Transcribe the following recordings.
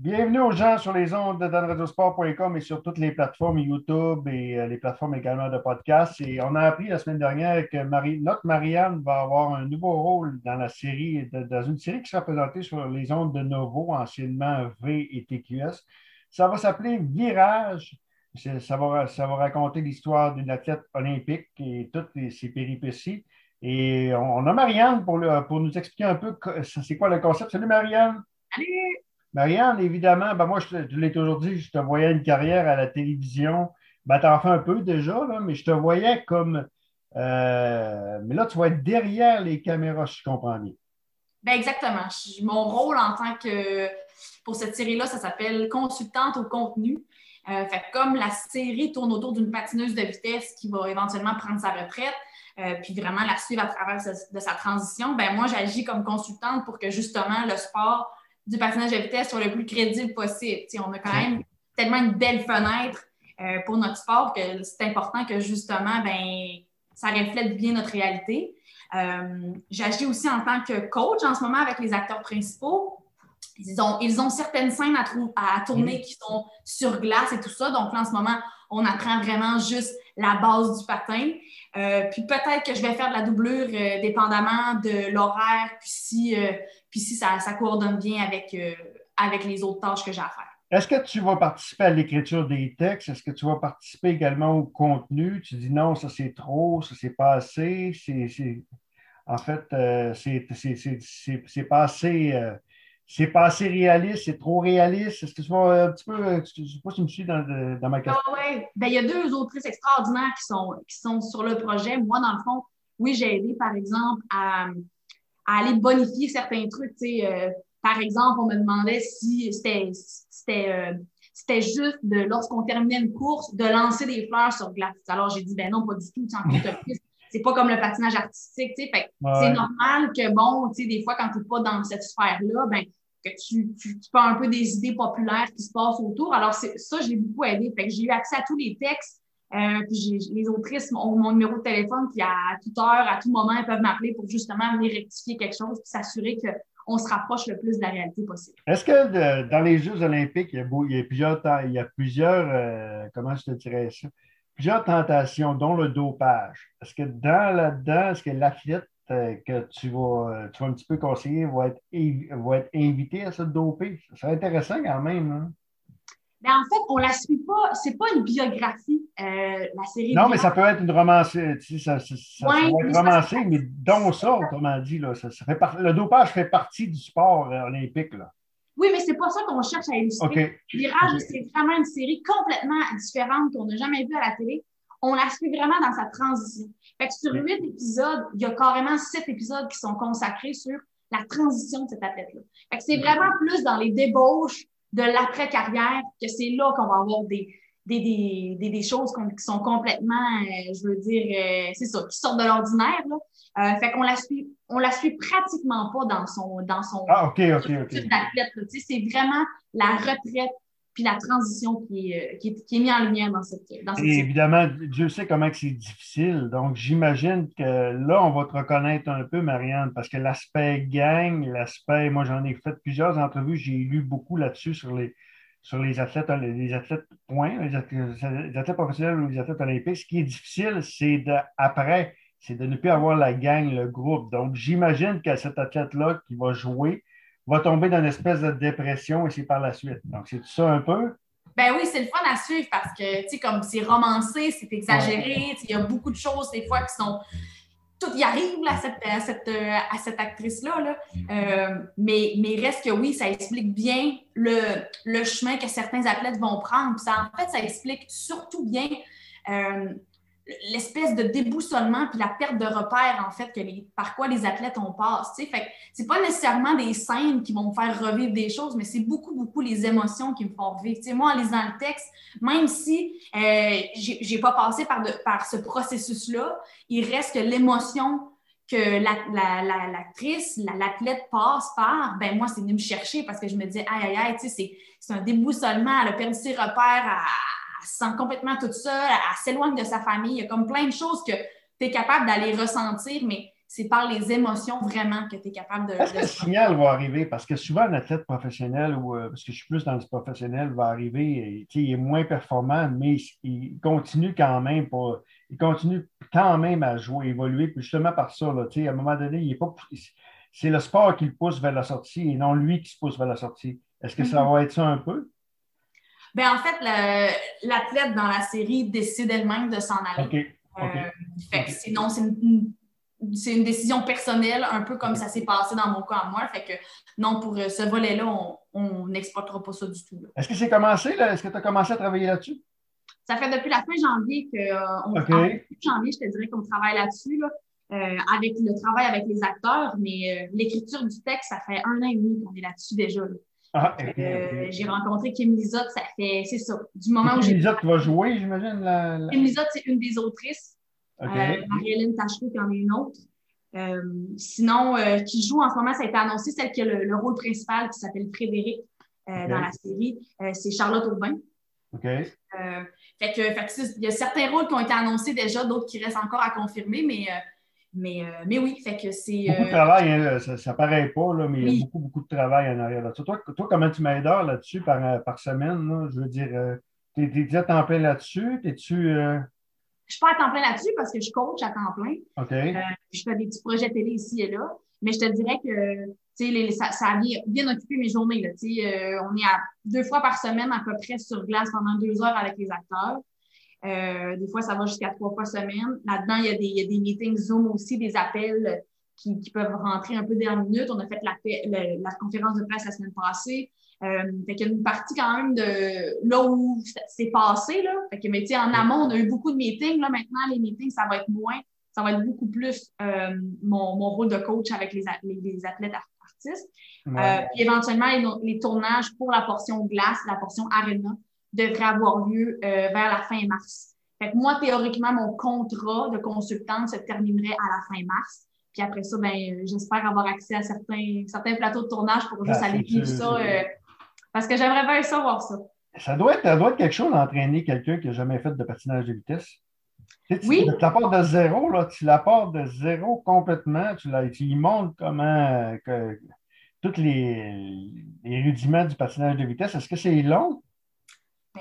Bienvenue aux gens sur les ondes de danradiosport.com et sur toutes les plateformes YouTube et euh, les plateformes également de podcast. Et on a appris la semaine dernière que notre Marianne va avoir un nouveau rôle dans la série, dans une série qui sera présentée sur les ondes de Novo, anciennement V et TQS. Ça va s'appeler Virage. Ça va, ça va raconter l'histoire d'une athlète olympique et toutes ses péripéties. Et on a Marianne pour, pour nous expliquer un peu c'est quoi le concept. Salut Marianne. Salut. Marianne, évidemment, ben moi, je, l'ai toujours dit, je te voyais une carrière à la télévision. Ben, tu en fais un peu déjà, là, mais je te voyais comme. Euh, mais là, tu vas être derrière les caméras, si je comprends bien. Ben exactement. Mon rôle en tant que. Pour cette série-là, ça s'appelle consultante au contenu. Euh, fait comme la série tourne autour d'une patineuse de vitesse qui va éventuellement prendre sa retraite, euh, puis vraiment la suivre à travers de sa transition, ben moi, j'agis comme consultante pour que justement le sport du patinage de vitesse soit le plus crédible possible. on a quand même tellement une belle fenêtre euh, pour notre sport que c'est important que justement, ben, ça reflète bien notre réalité. Euh, j'agis aussi en tant que coach en ce moment avec les acteurs principaux. Ils ont, ils ont certaines scènes à, à tourner qui sont sur glace et tout ça. Donc là, en ce moment, on apprend vraiment juste la base du patin. Euh, puis peut-être que je vais faire de la doublure euh, dépendamment de l'horaire, puis si, euh, puis si ça, ça, coordonne bien avec, avec les autres tâches que j'ai à faire. Est-ce que tu vas participer à l'écriture des textes? Est-ce que tu vas participer également au contenu? Tu dis non, ça c'est trop, ça c'est pas assez. C'est, en fait, c'est, pas assez c'est pas assez réaliste, c'est trop réaliste. Est-ce que tu vas un petit peu, je ne sais pas si tu me suis dans, ma question. Ah oui, ben, il y a deux autrices extraordinaires qui sont, qui sont sur le projet. Moi, dans le fond, oui, j'ai aidé, par exemple, à, à aller bonifier certains trucs. Euh, par exemple, on me demandait si c'était euh, c'était juste de, lorsqu'on terminait une course, de lancer des fleurs sur glace. Alors, j'ai dit, ben non, pas du tout. C'est pas comme le patinage artistique, tu sais. C'est normal que, bon, tu sais, des fois, quand tu n'es pas dans cette sphère-là, ben, que tu, tu, tu un peu des idées populaires qui se passent autour. Alors, ça, je l'ai beaucoup aidé. Fait que j'ai eu accès à tous les textes. Euh, puis les autrices ont mon numéro de téléphone, puis à, toute heure, à tout moment, elles peuvent m'appeler pour justement venir rectifier quelque chose, puis s'assurer qu'on se rapproche le plus de la réalité possible. Est-ce que dans les Jeux olympiques, il y a, plusieurs, il y a plusieurs euh, comment je te dirais ça, plusieurs tentations, dont le dopage. Est-ce que dans là-dedans, est-ce que l'athlète euh, que tu vas, tu vas un petit peu conseiller va être, va être invité à se doper? Serait intéressant quand même. Hein? Ben, en fait, on ne la suit pas. C'est pas une biographie, euh, la série. Non, mais ça peut être une romancée. Tu sais, ça, ça, ça peut être romancé, mais dont ça, autrement dit. Là, ça, fait le dopage fait partie du sport olympique. Là. Oui, mais c'est pas ça qu'on cherche à illustrer. Virage, c'est vraiment une série complètement différente qu'on n'a jamais vue à la télé on la suit vraiment dans sa transition. Fait que sur huit épisodes, il y a carrément sept épisodes qui sont consacrés sur la transition de cet athlète-là. Fait que c'est vraiment plus dans les débauches de l'après-carrière que c'est là qu'on va avoir des, des, des, des, choses qui sont complètement, euh, je veux dire, euh, c'est ça, qui sortent de l'ordinaire. Euh, fait qu'on la suit, on la suit pratiquement pas dans son, dans son ah, ok, ok, ok. C'est vraiment la retraite puis la transition qui est, euh, qui est, mise en lumière dans cette, dans cette Et évidemment, Dieu sait comment c'est difficile. Donc, j'imagine que là, on va te reconnaître un peu, Marianne, parce que l'aspect gang, l'aspect, moi, j'en ai fait plusieurs entrevues, j'ai lu beaucoup là-dessus sur les, sur les athlètes, les athlètes points, les athlètes, professionnels ou les athlètes olympiques. Ce qui est difficile, c'est de, après, c'est de ne plus avoir la gang, le groupe. Donc, j'imagine que cet athlète-là qui va jouer, va tomber dans une espèce de dépression et c'est par la suite. Donc, c'est ça un peu? Ben oui, c'est le fun à suivre parce que, tu sais, comme c'est romancé, c'est exagéré, il y a beaucoup de choses des fois qui sont... Tout y arrive à cette, à cette, à cette actrice-là. Là. Euh, mais, mais reste que oui, ça explique bien le, le chemin que certains athlètes vont prendre. Ça, en fait, ça explique surtout bien euh, l'espèce de déboussolement puis la perte de repère, en fait, que les, par quoi les athlètes ont passé. Fait que c'est pas nécessairement des scènes qui vont me faire revivre des choses, mais c'est beaucoup, beaucoup les émotions qui me font vivre. sais, moi, en lisant le texte, même si euh, j'ai pas passé par, de, par ce processus-là, il reste que l'émotion que l'actrice, la, l'athlète passe par, ben moi, c'est venu me chercher parce que je me disais, aïe, aïe, aïe, tu sais, c'est un déboussolement, elle a perdu ses repères à se sent complètement toute seule, elle, s'éloigne de sa famille. Il y a comme plein de choses que tu es capable d'aller ressentir, mais c'est par les émotions vraiment que tu es capable de. Est-ce que le signal va arriver? Parce que souvent, un athlète professionnel, ou euh, parce que je suis plus dans le professionnel, va arriver, et, il est moins performant, mais il, continue quand même pour, il continue quand même à jouer, évoluer. Puis justement par ça, là, à un moment donné, il est pas. C'est le sport qui le pousse vers la sortie et non lui qui se pousse vers la sortie. Est-ce que ça mm-hmm. va être ça un peu? Bien, en fait, l'athlète dans la série décide elle-même de s'en aller. Euh, sinon, c'est une, une, décision personnelle, un peu comme ça s'est passé dans mon cas à moi. Fait que non, pour euh, ce volet-là, on n'exploitera pas ça du tout. Est-ce que c'est commencé? Est-ce que tu as commencé à travailler là-dessus? Ça fait depuis la fin janvier qu'on euh, janvier, je te dirais qu'on travaille là-dessus. avec le travail avec les acteurs, mais l'écriture du texte, ça fait un an et demi qu'on est là-dessus déjà. Ah, j'ai rencontré Kim Lizotte, ça fait, c'est ça, du moment où j'ai. Kim Lizotte va jouer, j'imagine. La, Kim Lizotte, c'est une des autrices. Euh, Marie-Hélène Tachereau qui en est une autre. Euh, sinon, euh, qui joue en ce moment, ça a été annoncé, celle qui a le, rôle principal qui s'appelle Frédéric dans la série, c'est Charlotte Aubin. OK. fait que, fait il y a certains rôles qui ont été annoncés déjà, d'autres qui restent encore à confirmer, mais mais, mais, oui, fait que c'est. Beaucoup de travail, hein, ça ne paraît pas, là, mais il y a beaucoup, beaucoup de travail en arrière là-dessus. Toi, toi, comment tu m'aides là-dessus par, par semaine? Je veux dire, tu es, déjà en plein là-dessus? Es-tu. Je suis pas à temps plein là-dessus parce que je coach à temps plein. Euh, je fais des petits projets télé ici et là. Mais je te dirais que ça, ça a bien, occupé mes journées. Là, euh, on est à deux fois par semaine à peu près sur glace pendant deux heures avec les acteurs. Euh, des fois, ça va jusqu'à trois fois semaine. Là-dedans, il y, a des, il y, a des, meetings Zoom aussi, des appels qui, qui, peuvent rentrer un peu dernière minute. On a fait la, la conférence de presse la semaine passée. Euh, fait qu'il y a une partie quand même de là où c'est passé. Là. Fait que, mais en amont, on a eu beaucoup de meetings. Là, maintenant, les meetings, ça va être moins. Ça va être beaucoup plus euh, mon, mon, rôle de coach avec les, les, athlètes artistes. Euh, puis éventuellement, les, tournages pour la portion glace, la portion arena, devraient avoir lieu euh, vers la fin mars. Fait que moi, théoriquement, mon contrat de consultante se terminerait à la fin mars. Puis après ça, ben, j'espère avoir accès à certains, certains plateaux de tournage pour juste ah, aller vivre ça euh, parce que j'aimerais bien savoir ça. Ça doit être, ça doit être quelque chose d'entraîner quelqu'un qui n'a jamais fait de patinage de vitesse. oui. Tu la de zéro, là, tu la de zéro complètement. Tu, tu montres comment que, tous les, les, rudiments du patinage de vitesse. Est-ce que c'est long?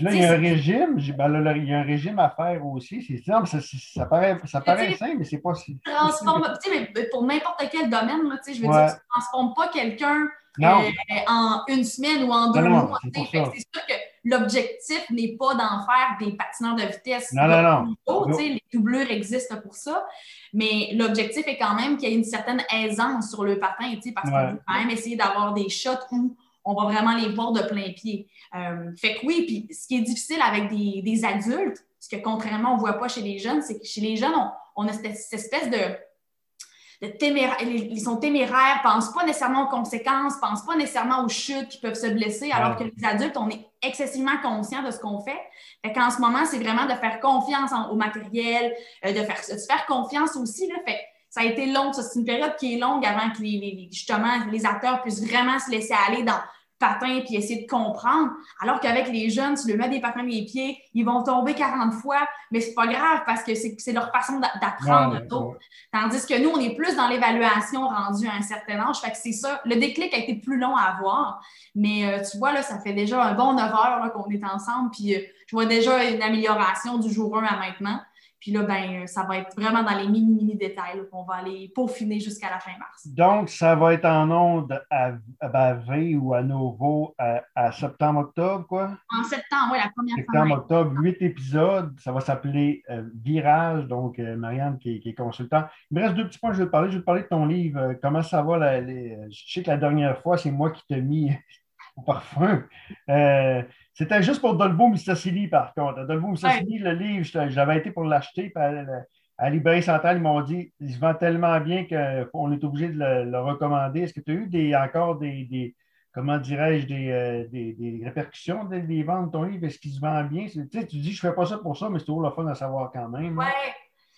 Là, il y a un régime. Ben, il y a un régime à faire aussi. C'est ça, ça, paraît, ça paraît simple, mais c'est pas si. Transforme, mais pour n'importe quel domaine, là, je veux dire, tu ne transformes pas quelqu'un euh, en une semaine ou en deux mois. C'est sûr que l'objectif n'est pas d'en faire des patineurs de vitesse. Non, non, non. Les doublures existent pour ça. Mais l'objectif est quand même qu'il y ait une certaine aisance sur le patin, parce qu'on veut quand même essayer d'avoir des shots où on va vraiment les voir de plein pied. Euh, fait que oui, puis ce qui est difficile avec des, adultes, ce que contrairement on ne voit pas chez les jeunes, c'est que chez les jeunes, on, a cette, espèce de, ils sont téméraires, ne pensent pas nécessairement aux conséquences, ne pensent pas nécessairement aux chutes qui peuvent se blesser, alors que les adultes, on est excessivement conscients de ce qu'on fait. Fait qu'en ce moment, c'est vraiment de faire confiance au matériel, euh, de faire, de faire confiance aussi. Là, fait ça a été long, c'est une période qui est longue avant que les, justement les acteurs puissent vraiment se laisser aller dans patin puis essayer de comprendre. Alors qu'avec les jeunes, tu leur mets des patins les pieds, ils vont tomber 40 fois, mais c'est pas grave parce que c'est leur façon d'apprendre. Tandis que nous, on est plus dans l'évaluation rendue à un certain âge. Fait que c'est ça. Le déclic a été plus long à avoir. Mais euh, tu vois, là, ça fait déjà un bon 9 heures qu'on est ensemble. Puis euh, je vois déjà une amélioration du jour 1 à maintenant. Puis là, ben, ça va être vraiment dans les mini-mini détails qu'on va aller peaufiner jusqu'à la fin mars. Donc, ça va être en ondes à, à ou à nouveau à, septembre-octobre, quoi? En septembre, oui, la première fois. Septembre-octobre, huit épisodes. Ça va s'appeler euh, Virage, donc euh, Marianne qui, est consultant. Il me reste deux petits points que je vais te parler. Je vais te parler de ton livre. Euh, comment ça va? je sais que la dernière fois, c'est moi qui t'ai mis au parfum. C'était juste pour Dolbo Mistacili, par contre. Dolbo Mistacili, le livre, j'avais été pour l'acheter. À, la librairie centrale, ils m'ont dit il se vend tellement bien qu'on est obligé de le, recommander. Est-ce que tu as eu des, encore des, comment dirais-je, des, euh, répercussions des, ventes de ton livre? Est-ce qu'il se vend bien? Tu, sais, tu dis je ne fais pas ça pour ça, mais c'est toujours le fun à savoir quand même. Oui.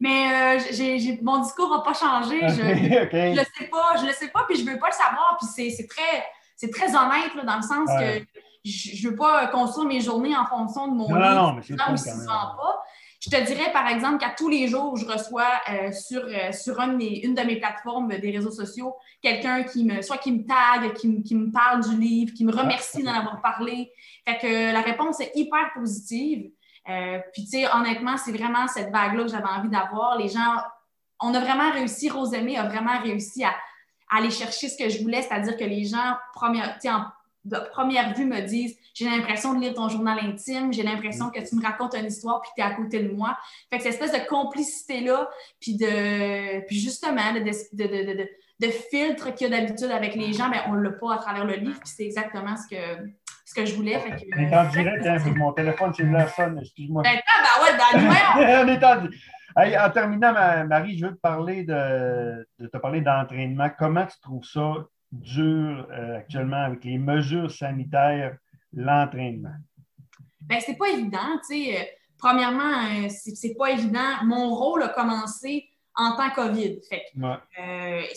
Mais euh, mon discours n'a pas changé. je ne le sais pas, je le sais pas, puis je ne veux pas le savoir. Puis c'est très, très honnête dans le sens que je ne veux pas construire mes journées en fonction de mon non, livre. Non, mais c'est pas. Je je te dirais, par exemple, qu'à tous les jours, je reçois euh, sur, euh, sur une, de mes plateformes des réseaux sociaux quelqu'un qui me, soit qui me tague, qui, me parle du livre, qui me remercie d'en avoir parlé. Fait que la réponse est hyper positive. Euh, puis, tu sais, honnêtement, c'est vraiment cette vague-là que j'avais envie d'avoir. Les gens, on a vraiment réussi, Rosemée a vraiment réussi à, aller chercher ce que je voulais, c'est-à-dire que les gens, première, en, de première vue, me disent J'ai l'impression de lire ton journal intime, j'ai l'impression que tu me racontes une histoire puis tu es à côté de moi. Fait que cette espèce de complicité-là, puis de puis justement, de, de, de, de filtre qu'il y a d'habitude avec les gens, mais ben, on ne l'a pas à travers le livre, puis c'est exactement ce que, ce que je voulais. Fait que, on est en direct, hein, mon téléphone cellulaire sonne, excuse-moi. Ben, ben ouais, dans on est en Hey, en terminant, Marie, je veux te parler de, de te parler d'entraînement. Comment tu trouves ça dur euh, actuellement avec les mesures sanitaires, l'entraînement? Bien, c'est pas évident. Tu sais. Euh, premièrement, euh, c'est pas évident. Mon rôle a commencé en temps COVID. Fait j'avais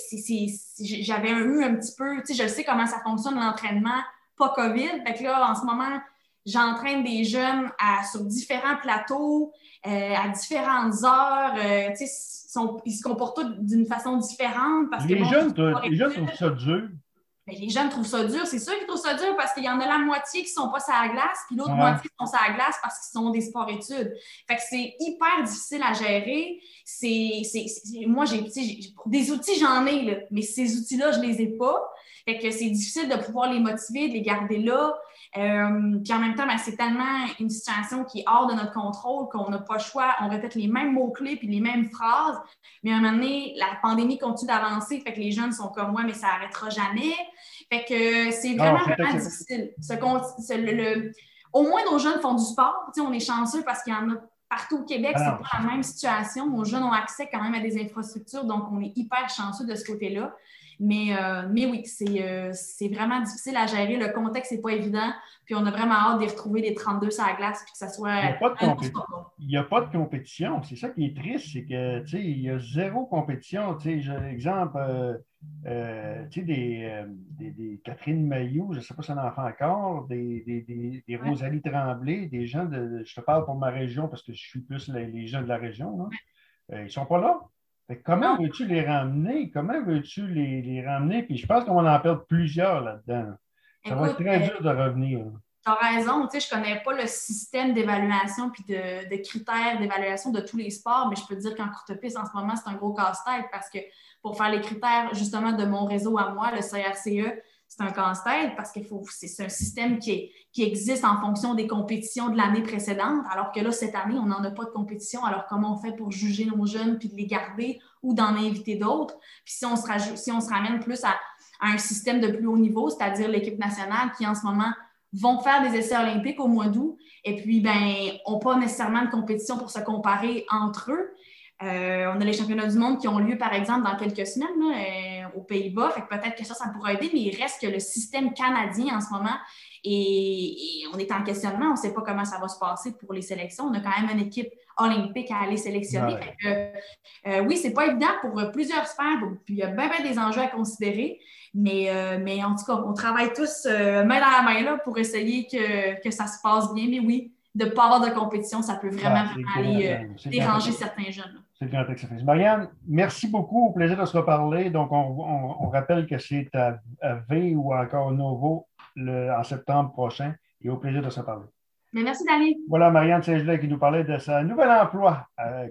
eu un petit peu, tu sais, je sais comment ça fonctionne l'entraînement, pas COVID. Fait que là, en ce moment, j'entraîne des jeunes à, sur différents plateaux, à différentes heures. tu sais, ils se comportent tous d'une façon différente. Parce les, jeunes, les jeunes trouvent ça dur. Mais les jeunes trouvent ça dur. C'est sûr qu'ils trouvent ça dur parce qu'il y en a la moitié qui ne sont pas sur la glace, puis l'autre moitié qui sont sur la glace parce qu'ils sont des sports-études. Fait que c'est hyper difficile à gérer. C'est, moi, j'ai, des outils, j'en ai, là, mais ces outils-là, je ne les ai pas. Fait que c'est difficile de pouvoir les motiver, de les garder là. Euh, puis en même temps, ben, c'est tellement une situation qui est hors de notre contrôle qu'on n'a pas le choix. On répète les mêmes mots-clés puis les mêmes phrases. Mais à un moment donné, la pandémie continue d'avancer. Fait que les jeunes sont comme moi, mais ça n'arrêtera jamais. Fait que c'est vraiment, vraiment difficile. au moins, nos jeunes font du sport. on est chanceux parce qu'il y en a partout au Québec, c'est pas la même situation. Nos jeunes ont accès quand même à des infrastructures, donc on est hyper chanceux de ce côté-là. Mais, euh, mais oui, euh, c'est vraiment difficile à gérer. Le contexte n'est pas évident. Puis on a vraiment hâte de retrouver les 32 sur la glace puis que ça soit. Il n'y a, pas de compétition. C'est ça qui est triste, c'est que il y a zéro compétition. Sais, exemple, euh, sais, des, des, Catherine Mayou, je ne sais pas si on en fait encore, des, des, des Rosalie Tremblay, des gens de. Je te parle pour ma région parce que je suis plus les, gens de la région. ils ne sont pas là comment veux-tu les ramener? Comment veux-tu les, ramener? Puis je pense qu'on va en perdre plusieurs là-dedans. Ça va être très euh, dur de revenir. Tu as raison. Tu sais, je ne connais pas le système d'évaluation puis de, critères d'évaluation de tous les sports, mais je peux te dire qu'en courte piste, en ce moment, c'est un gros casse-tête parce que pour faire les critères justement de mon réseau à moi, le CRCE, c'est un casse-tête parce que c'est un système qui, existe en fonction des compétitions de l'année précédente, alors que là, cette année, on n'en a pas de compétition. Alors, comment on fait pour juger nos jeunes puis de les garder ou d'en inviter d'autres? Puis si on se, ramène plus à, un système de plus haut niveau, c'est-à-dire l'équipe nationale qui, en ce moment, vont faire des essais olympiques au mois d'août et puis, ben, n'ont pas nécessairement de compétition pour se comparer entre eux. Euh, on a les championnats du monde qui ont lieu, par exemple, dans quelques semaines euh, aux Pays-Bas. Fait que peut-être que ça, ça pourra aider, mais il reste que le système canadien en ce moment et, on est en questionnement. On ne sait pas comment ça va se passer pour les sélections. On a quand même une équipe olympique à aller sélectionner. Euh, oui, ce n'est pas évident pour plusieurs sphères. Puis il y a bien, bien des enjeux à considérer. Mais, mais en tout cas, on travaille tous main dans la main là, pour essayer que, que ça se passe bien. Mais oui, de ne pas avoir de compétition, ça peut vraiment, aller déranger certains jeunes. C'est le grand exercice. Marianne, merci beaucoup. Au plaisir de se reparler. Donc, on, rappelle que c'est à, V ou encore Novo le, en septembre prochain. Et au plaisir de se parler. merci, Dani. Voilà Marianne saint qui nous parlait de sa nouvel emploi, euh,